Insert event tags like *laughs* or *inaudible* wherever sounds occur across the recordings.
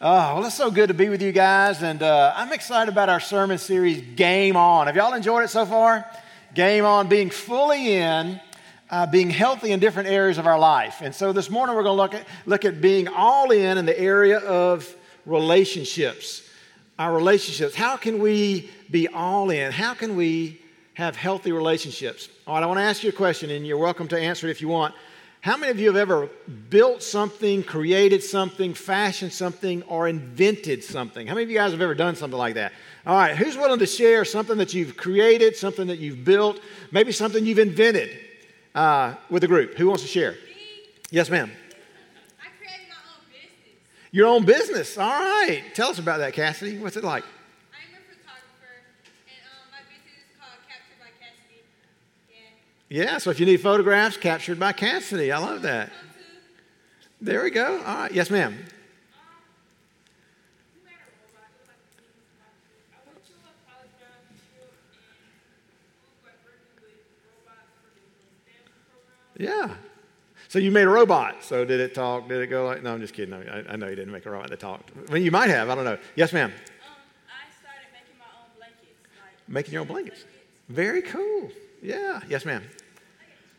Oh, well, it's so good to be with you guys, and uh, I'm excited about our sermon series, Game On. Have y'all enjoyed it so far? Game On, being fully in, uh, being healthy in different areas of our life. And so this morning we're going to look at, look at being all in in the area of relationships. Our relationships. How can we be all in? How can we have healthy relationships? All right, I want to ask you a question, and you're welcome to answer it if you want. How many of you have ever built something, created something, fashioned something, or invented something? How many of you guys have ever done something like that? All right, who's willing to share something that you've created, something that you've built, maybe something you've invented uh, with the group? Who wants to share? Me, Yes, ma'am. I created my own business. Your own business. All right. Tell us about that, Cassidy. What's it like? Yeah. So if you need photographs captured by Cassidy, I love that. There we go. All right. Yes, ma'am. you made a robot. It was like a mini robot. I went to a polygraph field and we were working with robots for the STEM program. Yeah. So you made a robot. So did it talk? Did it go like? No, I'm just kidding. I, I know you didn't make a robot that talked. I mean, you might have. I don't know. Yes, ma'am. Um, I started making my own blankets. Like Making your own blankets. Very cool. Yeah. Yes, ma'am.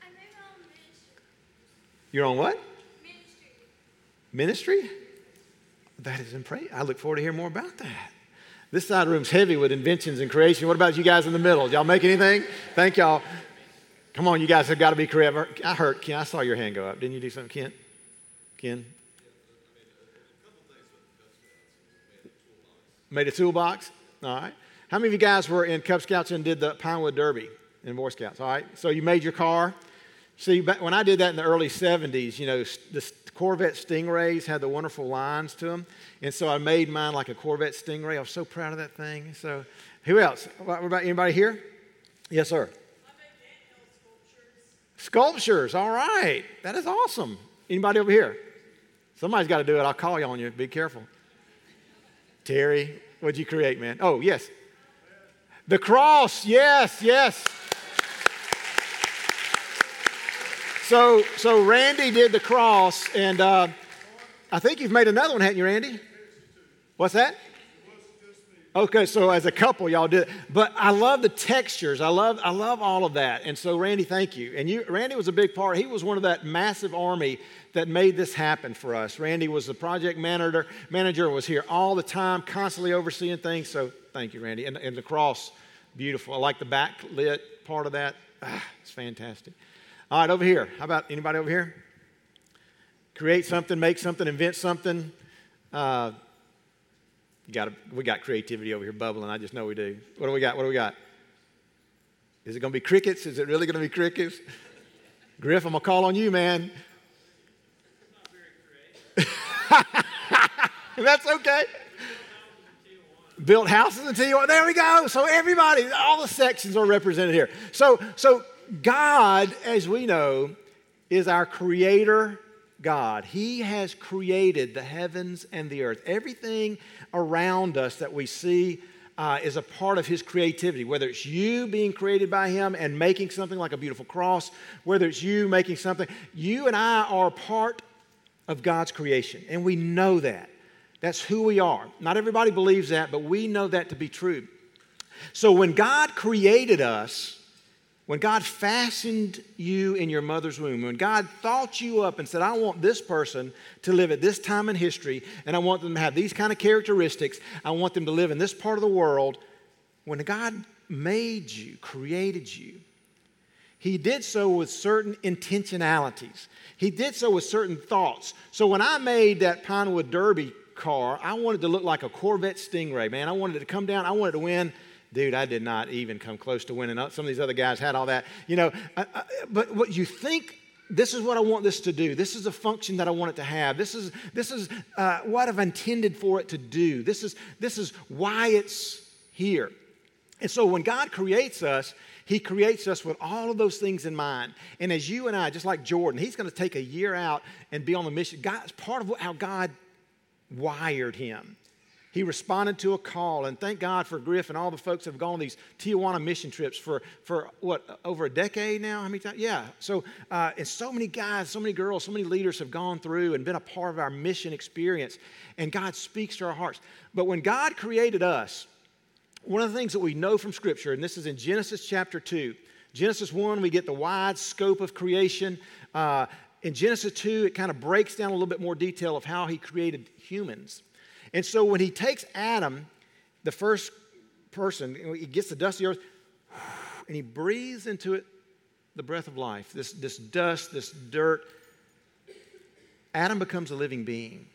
I made my own ministry. What? Ministry. Ministry? That is in impressive. I look forward to hearing more about that. This side room's heavy with inventions and creation. What about you guys in the middle? Did y'all make anything? Thank y'all. Come on, you guys have got to be creative. I heard, Ken, I saw your hand go up. Didn't you do something, Ken? Ken? Made a toolbox? All right. How many of you guys were in Cub Scouts and did the Pinewood Derby in Boy Scouts? All right. So you made your car. See, when I did that in the early 70s, you know, the Corvette Stingrays had the wonderful lines to them. And so I made mine like a Corvette Stingray. I was so proud of that thing. So, who else? What about anybody here? Yes, sir. Sculptures. Sculptures. All right. That is awesome. Anybody over here? Somebody's got to do it. I'll call you on you. Be careful. Terry, what'd you create, man? Oh, yes. The cross. Yes, yes. So, so Randy did the cross, and uh, I think you've made another one, haven't you, Randy? What's that? Okay, so as a couple, y'all did. But I love the textures. I love, I love all of that. And so, Randy, thank you. And you, Randy was a big part. He was one of that massive army that made this happen for us. Randy was the project manager. Manager was here all the time, constantly overseeing things. So, thank you, Randy. And, and the cross, beautiful. I like the backlit part of that. Ah, it's fantastic. All right, over here. How about anybody over here? Create something, make something, invent something. Uh, you got we got creativity over here bubbling. I just know we do. What do we got? What do we got? Is it going to be crickets? Is it really going to be crickets? Griff, I'm going to call on you, man. *laughs* That's okay. Built houses in Tijuana. There we go. So everybody, all the sections are represented here. So, so God, as we know, is our creator God. He has created the heavens and the earth. Everything around us that we see uh, is a part of His creativity, whether it's you being created by Him and making something like a beautiful cross, whether it's you making something. You and I are part of God's creation, and we know that. That's who we are. Not everybody believes that, but we know that to be true. So when God created us, when God fastened you in your mother's womb, when God thought you up and said, I want this person to live at this time in history, and I want them to have these kind of characteristics, I want them to live in this part of the world, when God made you, created you, he did so with certain intentionalities. He did so with certain thoughts. So when I made that Pinewood Derby car, I wanted to look like a Corvette Stingray, man. I wanted it to come down, I wanted to win. Dude, I did not even come close to winning. Some of these other guys had all that, you know. But what you think this is what I want this to do. This is a function that I want it to have. This is, this is uh, what I've intended for it to do. This is, this is why it's here. And so when God creates us, He creates us with all of those things in mind. And as you and I, just like Jordan, he's going to take a year out and be on the mission. God's part of how God wired him. He responded to a call, and thank God for Griff and all the folks that have gone on these Tijuana mission trips for, for what, over a decade now? How many times? Yeah. So, uh, and so many guys, so many girls, so many leaders have gone through and been a part of our mission experience, and God speaks to our hearts. But when God created us, one of the things that we know from Scripture, and this is in Genesis chapter 2, Genesis 1, we get the wide scope of creation. Uh, in Genesis 2, it kind of breaks down a little bit more detail of how he created humans. And so when he takes Adam, the first person, he gets the dust of the earth, and he breathes into it the breath of life, this, this dust, this dirt. Adam becomes a living being.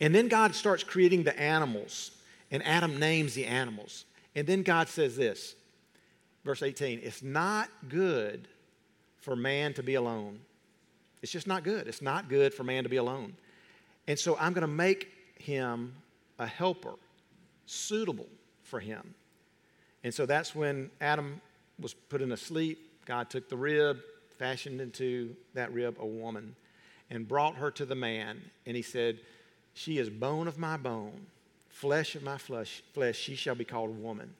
And then God starts creating the animals, and Adam names the animals. And then God says this, verse 18 It's not good for man to be alone. It's just not good. It's not good for man to be alone. And so I'm going to make him a helper suitable for him. And so that's when Adam was put in a sleep. God took the rib, fashioned into that rib a woman, and brought her to the man. And he said, She is bone of my bone, flesh of my flesh, flesh. She shall be called woman.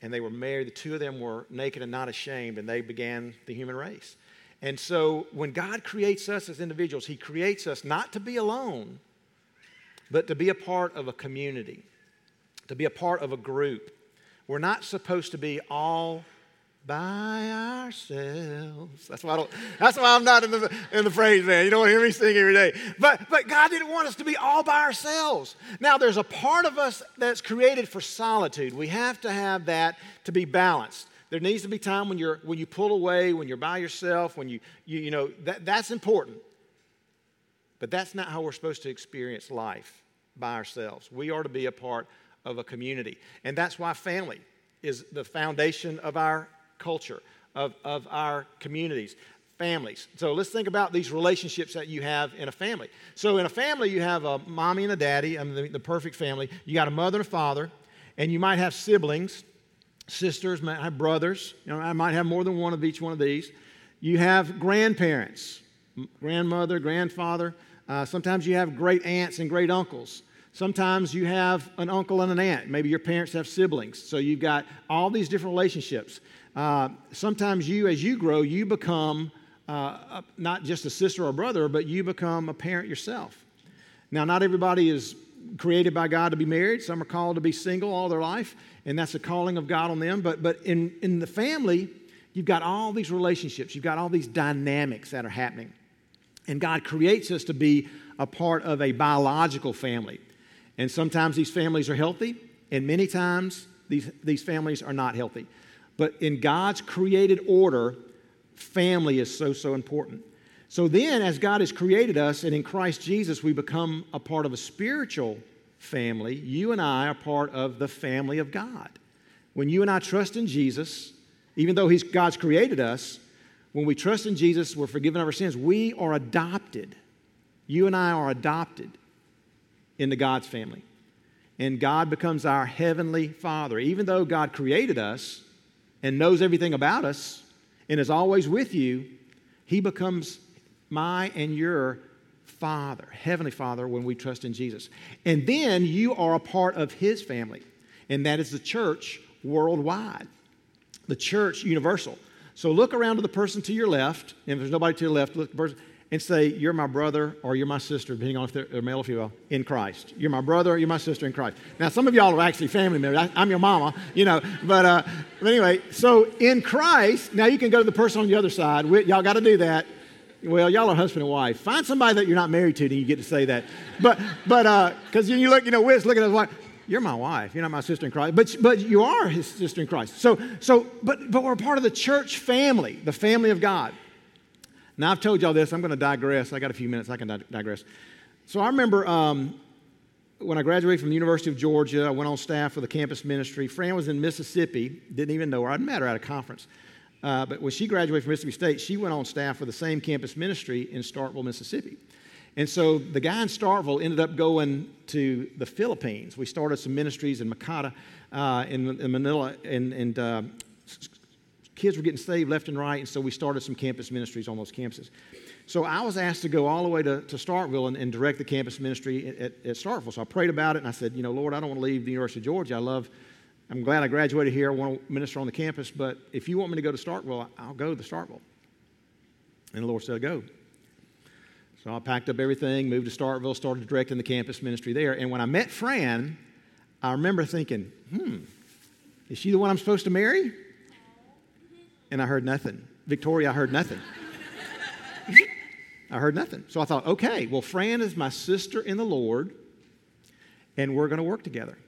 And they were married. The two of them were naked and not ashamed, and they began the human race. And so when God creates us as individuals, He creates us not to be alone, but to be a part of a community, to be a part of a group. We're not supposed to be all by ourselves. That's why I don't, that's why I'm not in the in the praise man. You don't hear me sing every day. But but God didn't want us to be all by ourselves. Now there's a part of us that's created for solitude. We have to have that to be balanced. There needs to be time when you're when you pull away, when you're by yourself, when you you, you know that, that's important. But that's not how we're supposed to experience life by ourselves. We are to be a part of a community. And that's why family is the foundation of our culture, of, of our communities, families. So let's think about these relationships that you have in a family. So in a family, you have a mommy and a daddy, I mean, the, the perfect family. You got a mother and a father, and you might have siblings, sisters, might have brothers. You know, I might have more than one of each one of these. You have grandparents, grandmother, grandfather. Uh, sometimes you have great aunts and great uncles. Sometimes you have an uncle and an aunt. Maybe your parents have siblings. So you've got all these different relationships. Uh, sometimes you, as you grow, you become uh, not just a sister or a brother, but you become a parent yourself. Now, not everybody is created by God to be married. Some are called to be single all their life, and that's a calling of God on them. But, but in, in the family, you've got all these relationships, you've got all these dynamics that are happening. And God creates us to be a part of a biological family. And sometimes these families are healthy, and many times these, these families are not healthy. But in God's created order, family is so, so important. So then, as God has created us, and in Christ Jesus, we become a part of a spiritual family, you and I are part of the family of God. When you and I trust in Jesus, even though he's, God's created us, when we trust in Jesus, we're forgiven of our sins. We are adopted. You and I are adopted into God's family. And God becomes our heavenly Father. Even though God created us and knows everything about us and is always with you, He becomes my and your Father, Heavenly Father, when we trust in Jesus. And then you are a part of His family, and that is the church worldwide, the church universal. So look around to the person to your left, and if there's nobody to your left, look person, and say, You're my brother or you're my sister, depending on if they're male or female, in Christ. You're my brother or you're my sister in Christ. Now, some of y'all are actually family members. I, am your mama, you know. But, uh, but anyway, so in Christ, now you can go to the person on the other side. We, y'all got to do that. Well, y'all are husband and wife. Find somebody that you're not married to, and you get to say that. But, but, because uh, you look, you know, Witt's look at his wife you're my wife. You're not my sister in Christ, but, but you are his sister in Christ. So, so but, but we're part of the church family, the family of God. Now, I've told y'all this. I'm going to digress. I got a few minutes. I can digress. So, I remember um, when I graduated from the University of Georgia, I went on staff for the campus ministry. Fran was in Mississippi. Didn't even know her. I'd met her at a conference. Uh, but when she graduated from Mississippi State, she went on staff for the same campus ministry in Starkville, Mississippi. And so the guy in Starkville ended up going to the Philippines. We started some ministries in Makati, uh, in, in, Manila, and, and uh, kids were getting saved left and right, and so we started some campus ministries on those campuses. So I was asked to go all the way to, to Starkville and, and direct the campus ministry at, at Starkville. So I prayed about it and I said, you know, Lord, I don't want to leave the University of Georgia. I love, I'm glad I graduated here. I want to minister on the campus, but if you want me to go to Starkville, I'll go to Starkville. And the Lord said, go. So I packed up everything, moved to Starkville, started directing the campus ministry there. And when I met Fran, I remember thinking, hmm, is she the one I'm supposed to marry? And I heard nothing. Victoria, I heard nothing. *laughs* I heard nothing. So I thought, okay, well, Fran is my sister in the Lord, and we're going to work together.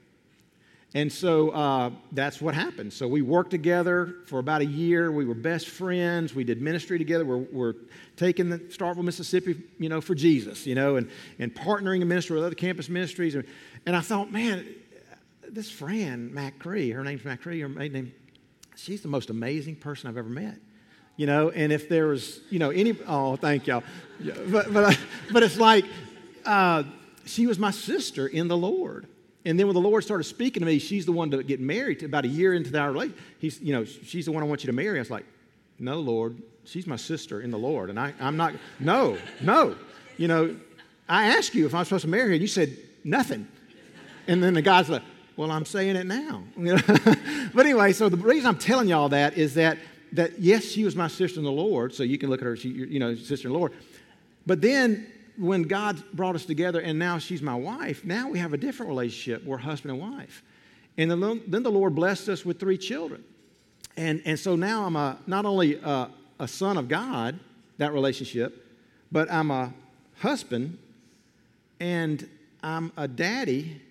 And so uh, that's what happened. So we worked together for about a year. We were best friends. We did ministry together. We're, we're taking the Starkville, Mississippi, you know, for Jesus, you know, and, and partnering in ministry with other campus ministries. And, and I thought, man, this friend, Fran McCree, her name's McCree, her maiden name, she's the most amazing person I've ever met you know, and if there was, you know, any, oh, thank y'all. But, but, but it's like, uh, she was my sister in the Lord. And then when the Lord started speaking to me, she's the one to get married about a year into our relationship. He's, you know, she's the one I want you to marry. I was like, no, Lord, she's my sister in the Lord. And I, I'm not, no, no. You know, I asked you if I'm supposed to marry her, and you said nothing. And then the guy's like, well, I'm saying it now. *laughs* but anyway, so the reason I'm telling y'all that is that that yes, she was my sister in the Lord, so you can look at her, she, you know, sister in the Lord. But then when God brought us together and now she's my wife, now we have a different relationship. We're husband and wife. And then, the Lord blessed us with three children. And, and so now I'm a, not only a, a son of God, that relationship, but I'm a husband and I'm a daddy.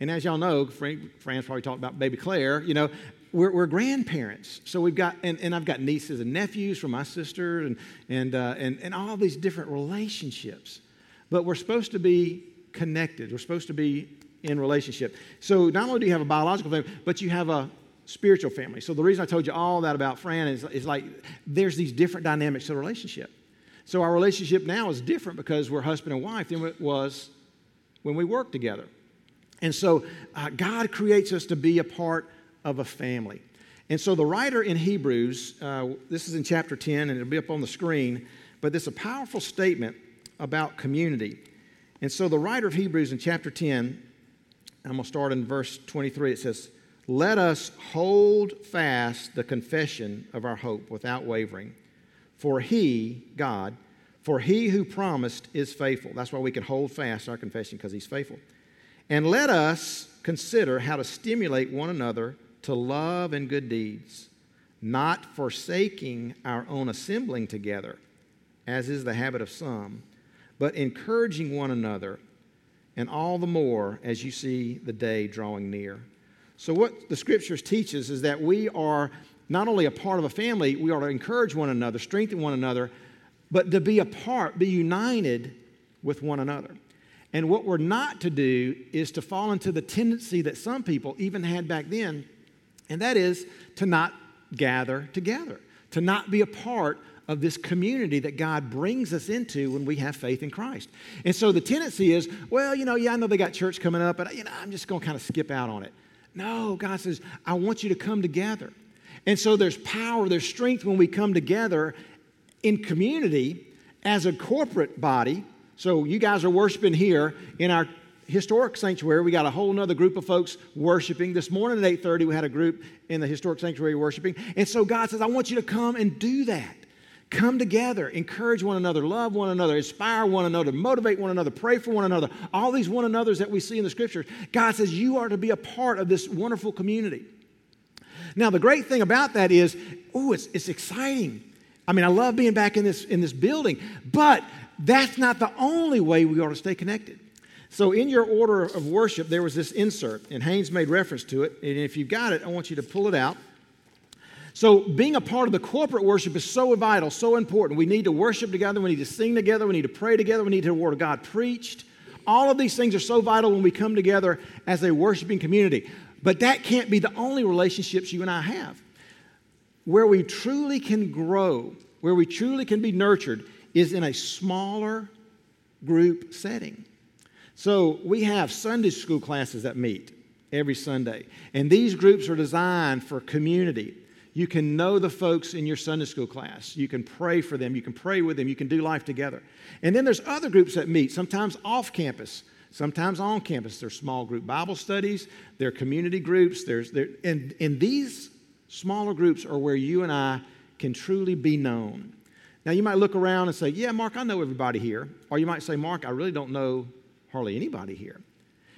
And as y'all know, Frank, Fran's probably talked about baby Claire, you know, we're, we're, grandparents. So we've got, and, and, I've got nieces and nephews from my sister and, and, uh, and, and all these different relationships. But we're supposed to be connected. We're supposed to be in relationship. So not only do you have a biological family, but you have a spiritual family. So the reason I told you all that about Fran is, is like there's these different dynamics to the relationship. So our relationship now is different because we're husband and wife than it was when we worked together. And so uh, God creates us to be a part of a family. And so the writer in Hebrews, uh, this is in chapter 10, and it'll be up on the screen, but it's a powerful statement about community. And so the writer of Hebrews in chapter 10, I'm going to start in verse 23. It says, Let us hold fast the confession of our hope without wavering. For he, God, for he who promised is faithful. That's why we can hold fast our confession because he's faithful. And let us consider how to stimulate one another to love and good deeds, not forsaking our own assembling together, as is the habit of some, but encouraging one another, and all the more as you see the day drawing near. So, what the scriptures teaches is that we are not only a part of a family, we are to encourage one another, strengthen one another, but to be a part, be united with one another. And what we're not to do is to fall into the tendency that some people even had back then and that is to not gather together, to not be a part of this community that God brings us into when we have faith in Christ. And so the tendency is, well, you know, yeah, I know they got church coming up, but you know, I'm just going to kind of skip out on it. No, God says, I want you to come together. And so there's power, there's strength when we come together in community as a corporate body. So you guys are worshiping here in our historic sanctuary. We got a whole other group of folks worshiping. This morning at 8.30 we had a group in the historic sanctuary worshiping. And so god says i want you to come and do that. Come together. Encourage one another. Love one another. Inspire one another. Motivate one another. Pray for one another. All these one another's that we see in the scriptures. God says you are to be a part of this wonderful community. Now the great thing about that is oh it's, it's exciting. I mean i love being back in this in this building but that's not the only way we ought to stay connected so, in your order of worship, there was this insert, and Haynes made reference to it. And if you've got it, I want you to pull it out. So, being a part of the corporate worship is so vital, so important. We need to worship together, we need to sing together, we need to pray together, we need to hear the Word of God preached. All of these things are so vital when we come together as a worshiping community. But that can't be the only relationships you and I have. Where we truly can grow, where we truly can be nurtured, is in a smaller group setting. So we have Sunday school classes that meet every Sunday. And these groups are designed for community. You can know the folks in your Sunday school class. You can pray for them. You can pray with them. You can do life together. And then there's other groups that meet, sometimes off campus, sometimes on campus. There's small group Bible studies, there are community groups. There's, there, and, and these smaller groups are where you and I can truly be known. Now, you might look around and say, Yeah, Mark, I know everybody here. Or you might say, Mark, I really don't know hardly anybody here.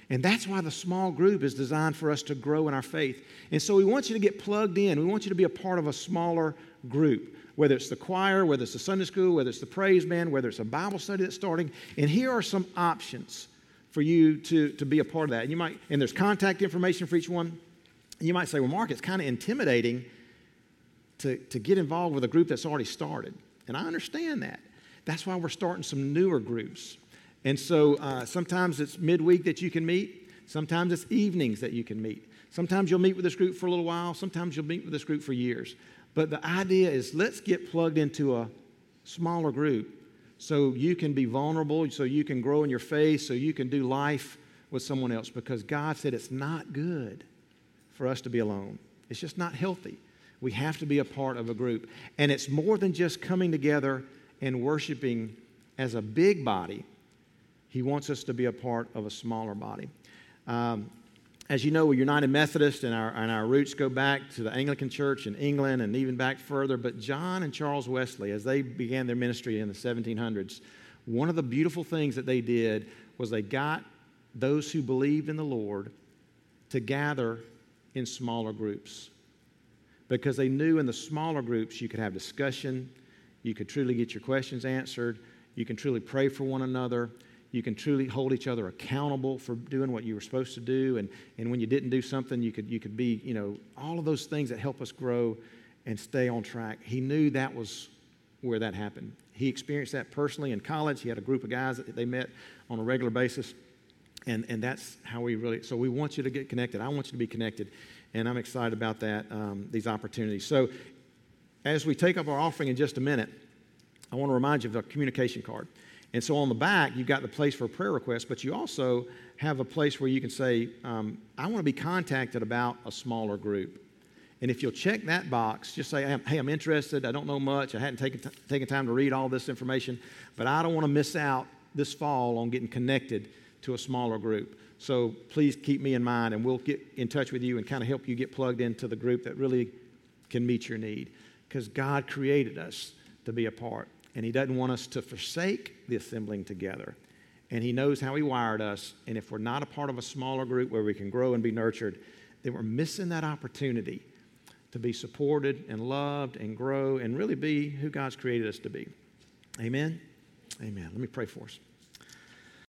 And that's why the small group is designed for us to grow in our faith. And so we want you to get plugged in. We want you to be a part of a smaller group, whether it's the choir, whether it's the Sunday school, whether it's the praise band, whether it's a Bible study that's starting. And here are some options for you to, to be a part of that. And you might, and there's contact information for each one. And you might say, well, Mark, it's kind of intimidating to, to get involved with a group that's already started. And I understand that. That's why we're starting some newer groups. And so uh, sometimes it's midweek that you can meet, sometimes it's evenings that you can meet. Sometimes you'll meet with this group for a little while, sometimes you'll meet with this group for years. But the idea is let's get plugged into a smaller group so you can be vulnerable, so you can grow in your faith, so you can do life with someone else because God said it's not good for us to be alone. It's just not healthy. We have to be a part of a group. And it's more than just coming together and worshiping as a big body. He wants us to be a part of a smaller body. Um, as you know, we're United Methodist, and our, and our roots go back to the Anglican Church in England and even back further. But John and Charles Wesley, as they began their ministry in the 1700s, one of the beautiful things that they did was they got those who believed in the Lord to gather in smaller groups because they knew in the smaller groups you could have discussion, you could truly get your questions answered, you can truly pray for one another, you can truly hold each other accountable for doing what you were supposed to do. And, and when you didn't do something, you could, you could be, you know, all of those things that help us grow and stay on track. He knew that was where that happened. He experienced that personally in college. He had a group of guys that they met on a regular basis. And, and that's how we really, so we want you to get connected. I want you to be connected. And I'm excited about that, um, these opportunities. So as we take up our offering in just a minute, I want to remind you of the communication card. And so on the back, you've got the place for prayer requests, but you also have a place where you can say, um, I want to be contacted about a smaller group. And if you'll check that box, just say, hey, I'm interested. I don't know much. I hadn't taken, t- taken time to read all this information, but I don't want to miss out this fall on getting connected to a smaller group. So please keep me in mind, and we'll get in touch with you and kind of help you get plugged into the group that really can meet your need. Because God created us to be a part and He doesn't want us to forsake the assembling together. And He knows how He wired us. And if we're not a part of a smaller group where we can grow and be nurtured, then we're missing that opportunity to be supported and loved and grow and really be who God's created us to be. Amen? Amen. Let me pray for us.